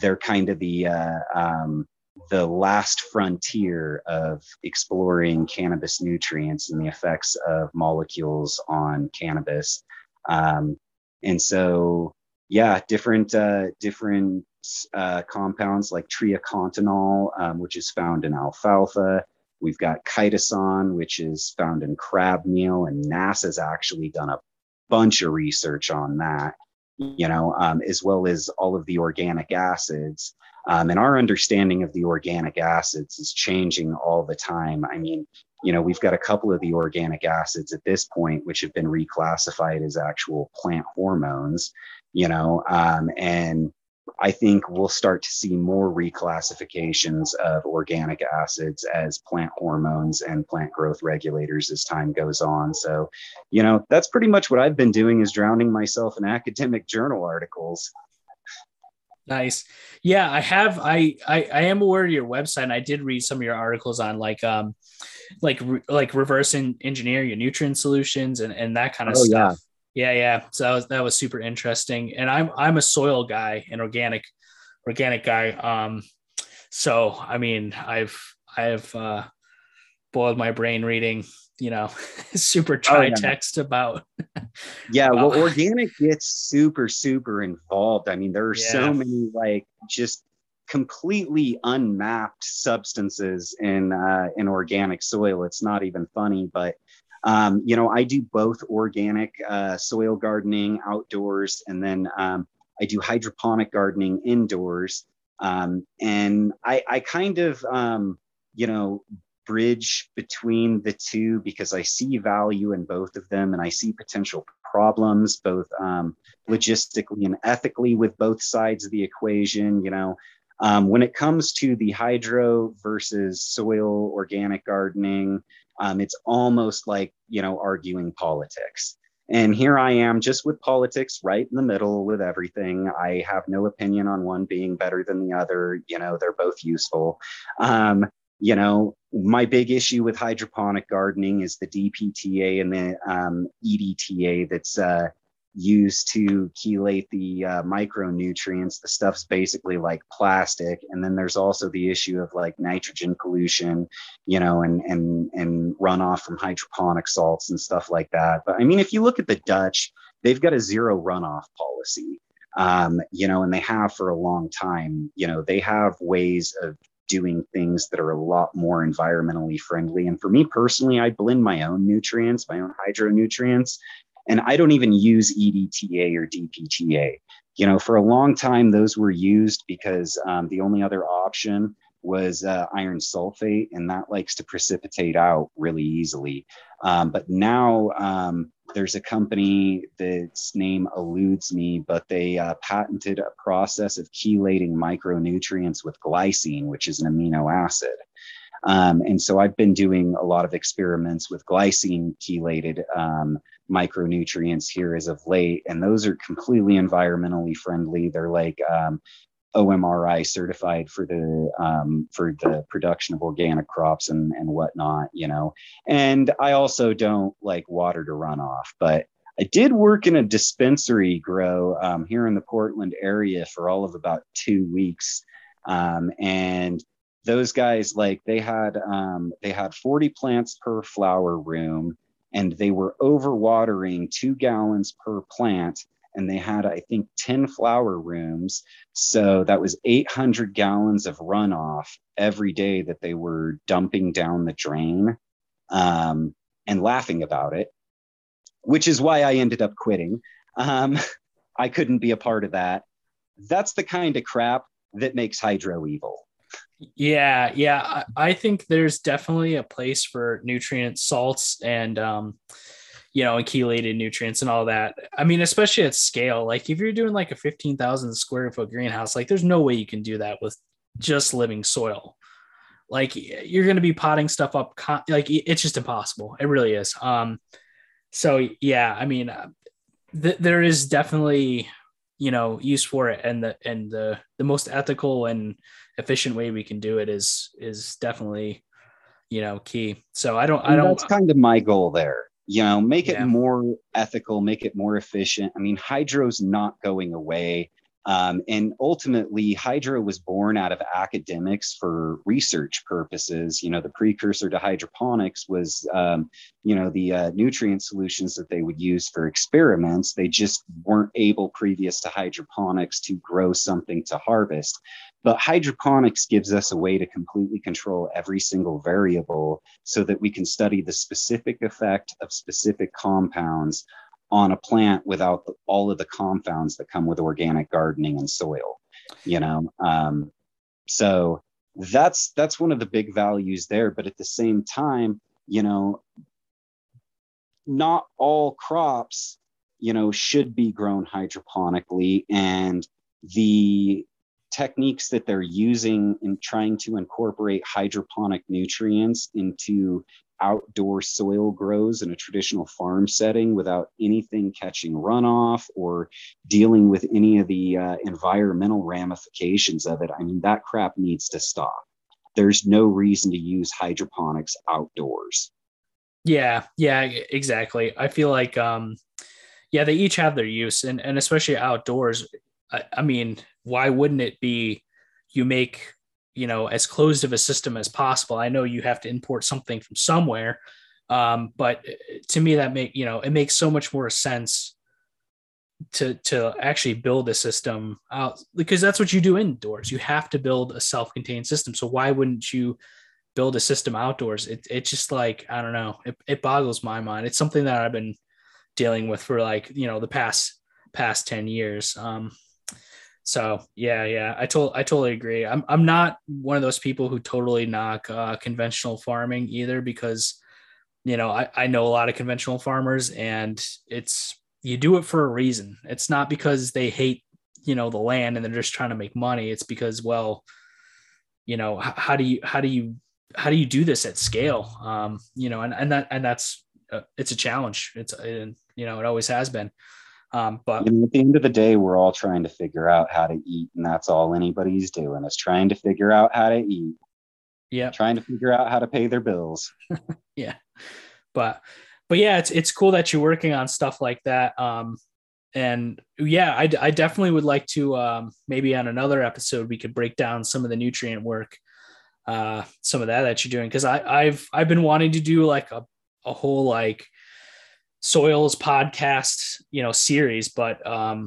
they're kind of the uh, um, the last frontier of exploring cannabis nutrients and the effects of molecules on cannabis. Um, and so, yeah, different uh, different uh, compounds like triacontanol, um, which is found in alfalfa. We've got chitosan, which is found in crab meal, and NASA's actually done a bunch of research on that. You know, um, as well as all of the organic acids. Um, and our understanding of the organic acids is changing all the time. I mean, you know, we've got a couple of the organic acids at this point, which have been reclassified as actual plant hormones, you know, um, and I think we'll start to see more reclassifications of organic acids as plant hormones and plant growth regulators as time goes on. So, you know, that's pretty much what I've been doing is drowning myself in academic journal articles. Nice. Yeah, I have. I, I I am aware of your website. And I did read some of your articles on like um like re, like reverse engineer your nutrient solutions and and that kind of oh, stuff. Yeah. yeah, yeah. So that was, that was super interesting. And I'm I'm a soil guy, an organic organic guy. Um, so I mean, I've I've uh, boiled my brain reading you know super try oh, yeah. text about yeah well organic gets super super involved i mean there are yeah. so many like just completely unmapped substances in uh, in organic soil it's not even funny but um, you know i do both organic uh, soil gardening outdoors and then um, i do hydroponic gardening indoors um, and I, I kind of um, you know bridge between the two because I see value in both of them and I see potential problems both um, logistically and ethically with both sides of the equation. You know, um, when it comes to the hydro versus soil organic gardening, um, it's almost like you know arguing politics. And here I am just with politics right in the middle with everything. I have no opinion on one being better than the other. You know, they're both useful. Um, you know, my big issue with hydroponic gardening is the DPTA and the um, EDTA that's uh, used to chelate the uh, micronutrients. The stuff's basically like plastic. And then there's also the issue of like nitrogen pollution, you know, and and and runoff from hydroponic salts and stuff like that. But I mean, if you look at the Dutch, they've got a zero runoff policy. Um, you know, and they have for a long time. You know, they have ways of doing things that are a lot more environmentally friendly. And for me personally, I blend my own nutrients, my own hydronutrients, and I don't even use EDTA or DPTA. You know, for a long time, those were used because um, the only other option was uh, iron sulfate, and that likes to precipitate out really easily. Um, but now um, there's a company that's name eludes me, but they uh, patented a process of chelating micronutrients with glycine, which is an amino acid. Um, and so I've been doing a lot of experiments with glycine chelated um, micronutrients here as of late, and those are completely environmentally friendly. They're like um, OMRI certified for the um, for the production of organic crops and and whatnot, you know. And I also don't like water to run off, but I did work in a dispensary grow um, here in the Portland area for all of about two weeks, um, and those guys like they had um, they had 40 plants per flower room and they were overwatering two gallons per plant and they had i think 10 flower rooms. So that was 800 gallons of runoff every day that they were dumping down the drain um, and laughing about it which is why i ended up quitting. Um, i couldn't be a part of that. That's the kind of crap that makes hydro evil. Yeah, yeah. I, think there's definitely a place for nutrient salts and um, you know, and chelated nutrients and all that. I mean, especially at scale. Like if you're doing like a 15,000 square foot greenhouse, like there's no way you can do that with just living soil. Like you're going to be potting stuff up. Like it's just impossible. It really is. Um, so yeah, I mean, uh, th- there is definitely, you know, use for it. And the, and the, the most ethical and, efficient way we can do it is is definitely you know key so i don't i don't that's kind of my goal there you know make it yeah. more ethical make it more efficient i mean hydro's not going away um, and ultimately, Hydro was born out of academics for research purposes. You know, the precursor to hydroponics was, um, you know, the uh, nutrient solutions that they would use for experiments. They just weren't able, previous to hydroponics, to grow something to harvest. But hydroponics gives us a way to completely control every single variable so that we can study the specific effect of specific compounds on a plant without all of the confounds that come with organic gardening and soil you know? Um, so that's that's one of the big values there. But at the same time you know not all crops you know should be grown hydroponically. And the techniques that they're using in trying to incorporate hydroponic nutrients into outdoor soil grows in a traditional farm setting without anything catching runoff or dealing with any of the uh, environmental ramifications of it, I mean, that crap needs to stop. There's no reason to use hydroponics outdoors. Yeah, yeah, exactly. I feel like, um, yeah, they each have their use, and and especially outdoors. I, mean, why wouldn't it be? You make you know as closed of a system as possible? I know you have to import something from somewhere um, but to me that make you know it makes so much more sense to to actually build a system out because that's what you do indoors. You have to build a self-contained system. So why wouldn't you build a system outdoors? It, it's just like i don't know. It, it boggles my mind. It's something that i've been dealing with for like you know the past past 10 years. Um So yeah, yeah, I told I totally agree. I'm I'm not one of those people who totally knock uh, conventional farming either because you know I, I know a lot of conventional farmers and it's you do it for a reason. It's not because they hate you know the land and they're just trying to make money. It's because well, you know h- how do you how do you how do you do this at scale? Um, you know, and and that and that's uh, it's a challenge. It's uh, you know it always has been. Um, but at the end of the day, we're all trying to figure out how to eat, and that's all anybody's doing is trying to figure out how to eat. Yeah, trying to figure out how to pay their bills. yeah, but but yeah, it's it's cool that you're working on stuff like that. Um, and yeah, I, I definitely would like to um, maybe on another episode we could break down some of the nutrient work, uh, some of that that you're doing because I I've I've been wanting to do like a a whole like soils podcast you know series but um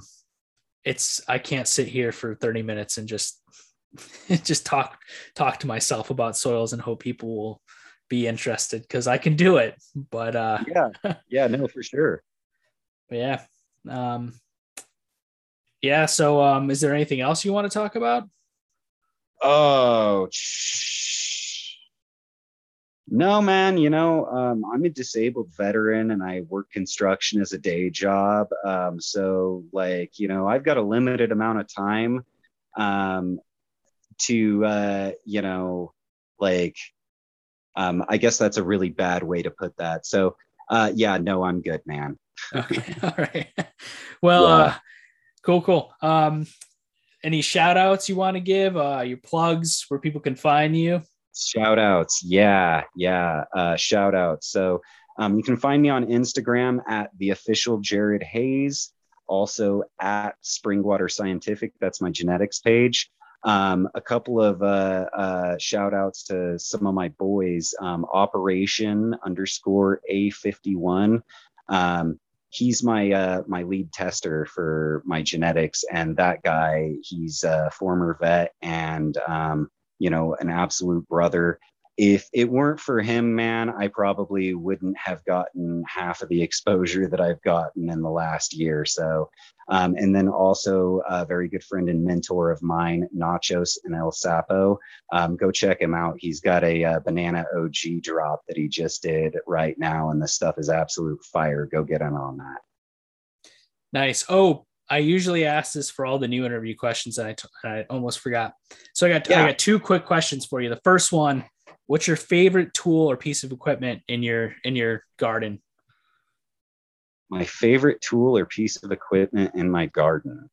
it's i can't sit here for 30 minutes and just just talk talk to myself about soils and hope people will be interested because i can do it but uh yeah. Yeah no for sure. Yeah um yeah so um is there anything else you want to talk about? Oh no, man. You know, um, I'm a disabled veteran and I work construction as a day job. Um, so, like, you know, I've got a limited amount of time um, to, uh, you know, like, um, I guess that's a really bad way to put that. So, uh, yeah, no, I'm good, man. okay. All right. Well, yeah. uh, cool, cool. Um, any shout outs you want to give? Uh, your plugs where people can find you? Shout outs. Yeah, yeah. Uh, shout outs. So um, you can find me on Instagram at the official Jared Hayes, also at Springwater Scientific. That's my genetics page. Um, a couple of uh, uh, shout outs to some of my boys. Um, Operation underscore A51. Um, he's my uh, my lead tester for my genetics, and that guy, he's a former vet and um, you know, an absolute brother. If it weren't for him, man, I probably wouldn't have gotten half of the exposure that I've gotten in the last year. So, um, and then also a very good friend and mentor of mine, Nachos and El Sapo. Um, go check him out. He's got a, a, banana OG drop that he just did right now, and the stuff is absolute fire. Go get in on that. Nice. Oh, I usually ask this for all the new interview questions, and I, t- I almost forgot. So I got yeah. I got two quick questions for you. The first one: What's your favorite tool or piece of equipment in your in your garden? My favorite tool or piece of equipment in my garden.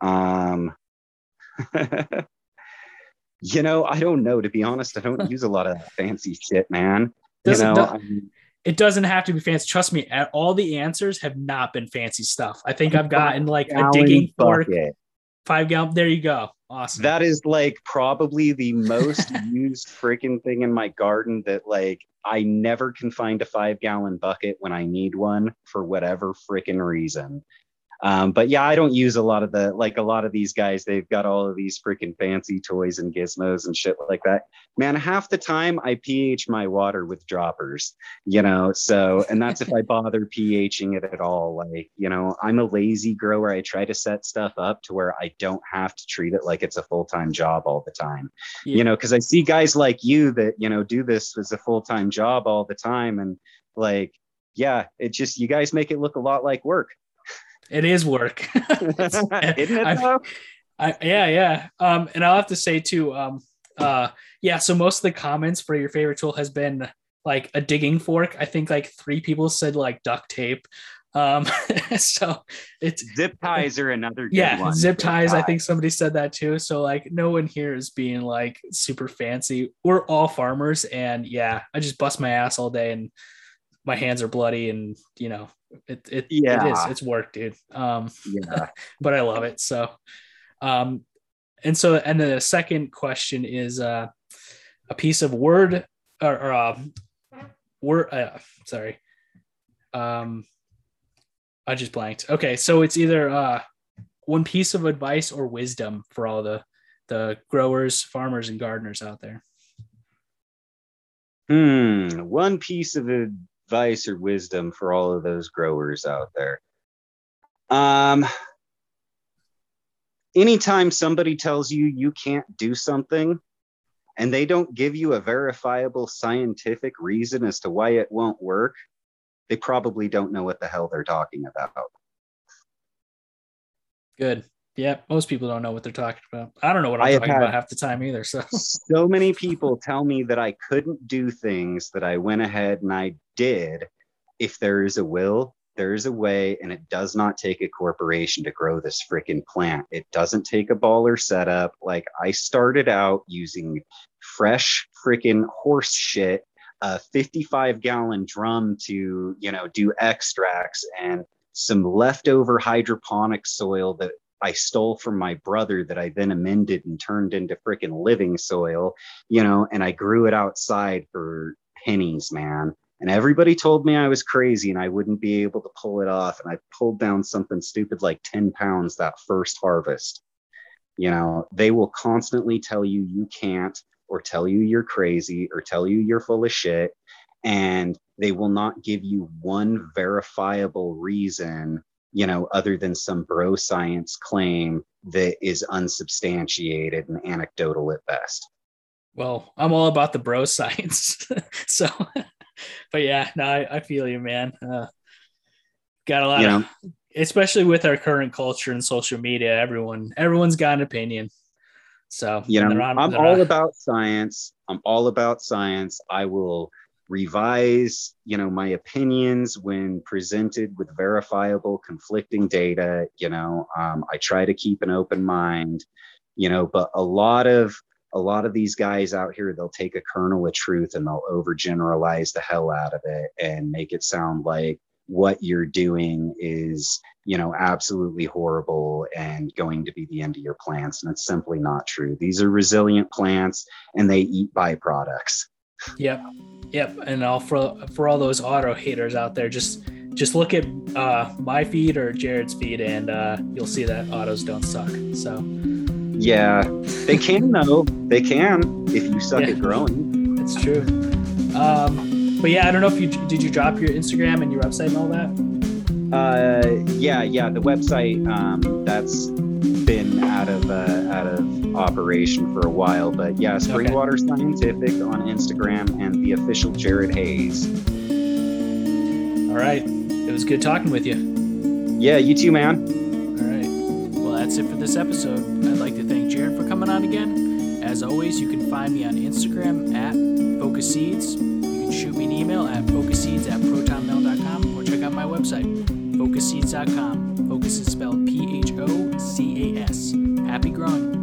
Um, you know, I don't know. To be honest, I don't use a lot of fancy shit, man. Doesn't, you know, it doesn't have to be fancy. Trust me, all the answers have not been fancy stuff. I think I've gotten like a digging fork, five gallon. There you go. Awesome. That is like probably the most used freaking thing in my garden that like I never can find a five gallon bucket when I need one for whatever freaking reason. Um, but yeah, I don't use a lot of the like a lot of these guys. They've got all of these freaking fancy toys and gizmos and shit like that. Man, half the time I pH my water with droppers, you know. So, and that's if I bother pHing it at all. Like, you know, I'm a lazy grower. I try to set stuff up to where I don't have to treat it like it's a full time job all the time. Yeah. You know, because I see guys like you that you know do this as a full time job all the time, and like, yeah, it just you guys make it look a lot like work. It is work. Isn't it though? I, yeah, yeah. Um, and I'll have to say too, um, uh, yeah, so most of the comments for your favorite tool has been like a digging fork. I think like three people said like duct tape. Um, so it's zip ties are another yeah, one. zip ties. I think somebody said that too. So like no one here is being like super fancy. We're all farmers and yeah, I just bust my ass all day and my hands are bloody and you know it it, yeah. it is. It's work dude. Um yeah. but i love it. So um and so and the second question is uh a piece of word or, or uh, word uh, sorry. Um i just blanked. Okay. So it's either uh one piece of advice or wisdom for all the the growers farmers and gardeners out there. Hmm. One piece of advice or wisdom for all of those growers out there? Um, anytime somebody tells you you can't do something and they don't give you a verifiable scientific reason as to why it won't work, they probably don't know what the hell they're talking about. Good. Yeah, most people don't know what they're talking about. I don't know what I'm talking about half the time either. So so many people tell me that I couldn't do things that I went ahead and I did. If there is a will, there is a way, and it does not take a corporation to grow this freaking plant. It doesn't take a baller setup. Like I started out using fresh freaking horse shit, a 55 gallon drum to, you know, do extracts and some leftover hydroponic soil that I stole from my brother that I then amended and turned into freaking living soil, you know, and I grew it outside for pennies, man. And everybody told me I was crazy and I wouldn't be able to pull it off. And I pulled down something stupid like 10 pounds that first harvest. You know, they will constantly tell you you can't, or tell you you're crazy, or tell you you're full of shit. And they will not give you one verifiable reason you know, other than some bro science claim that is unsubstantiated and anecdotal at best. Well, I'm all about the bro science. so, but yeah, no, I, I feel you, man. Uh, got a lot you of, especially with our current culture and social media, everyone, everyone's got an opinion. So, you know, on, I'm all on. about science. I'm all about science. I will revise you know my opinions when presented with verifiable conflicting data you know um, i try to keep an open mind you know but a lot of a lot of these guys out here they'll take a kernel of truth and they'll overgeneralize the hell out of it and make it sound like what you're doing is you know absolutely horrible and going to be the end of your plants and it's simply not true. These are resilient plants and they eat byproducts yep Yep, and all for for all those auto haters out there, just just look at uh, my feed or Jared's feed, and uh, you'll see that autos don't suck. So yeah, they can though. They can if you suck yeah, at growing. That's true. Um, but yeah, I don't know if you did you drop your Instagram and your website and all that. Uh, yeah, yeah, the website um, that's out of uh, out of operation for a while. But yeah, Springwater okay. Scientific on Instagram and the official Jared Hayes. All right, it was good talking with you. Yeah, you too, man. All right. Well, that's it for this episode. I'd like to thank Jared for coming on again. As always, you can find me on Instagram at Phocas Seeds. You can shoot me an email at phocasseeds at protonmail.com or check out my website, phocasseeds.com. Phocas is spelled P H O C A S. Happy growing.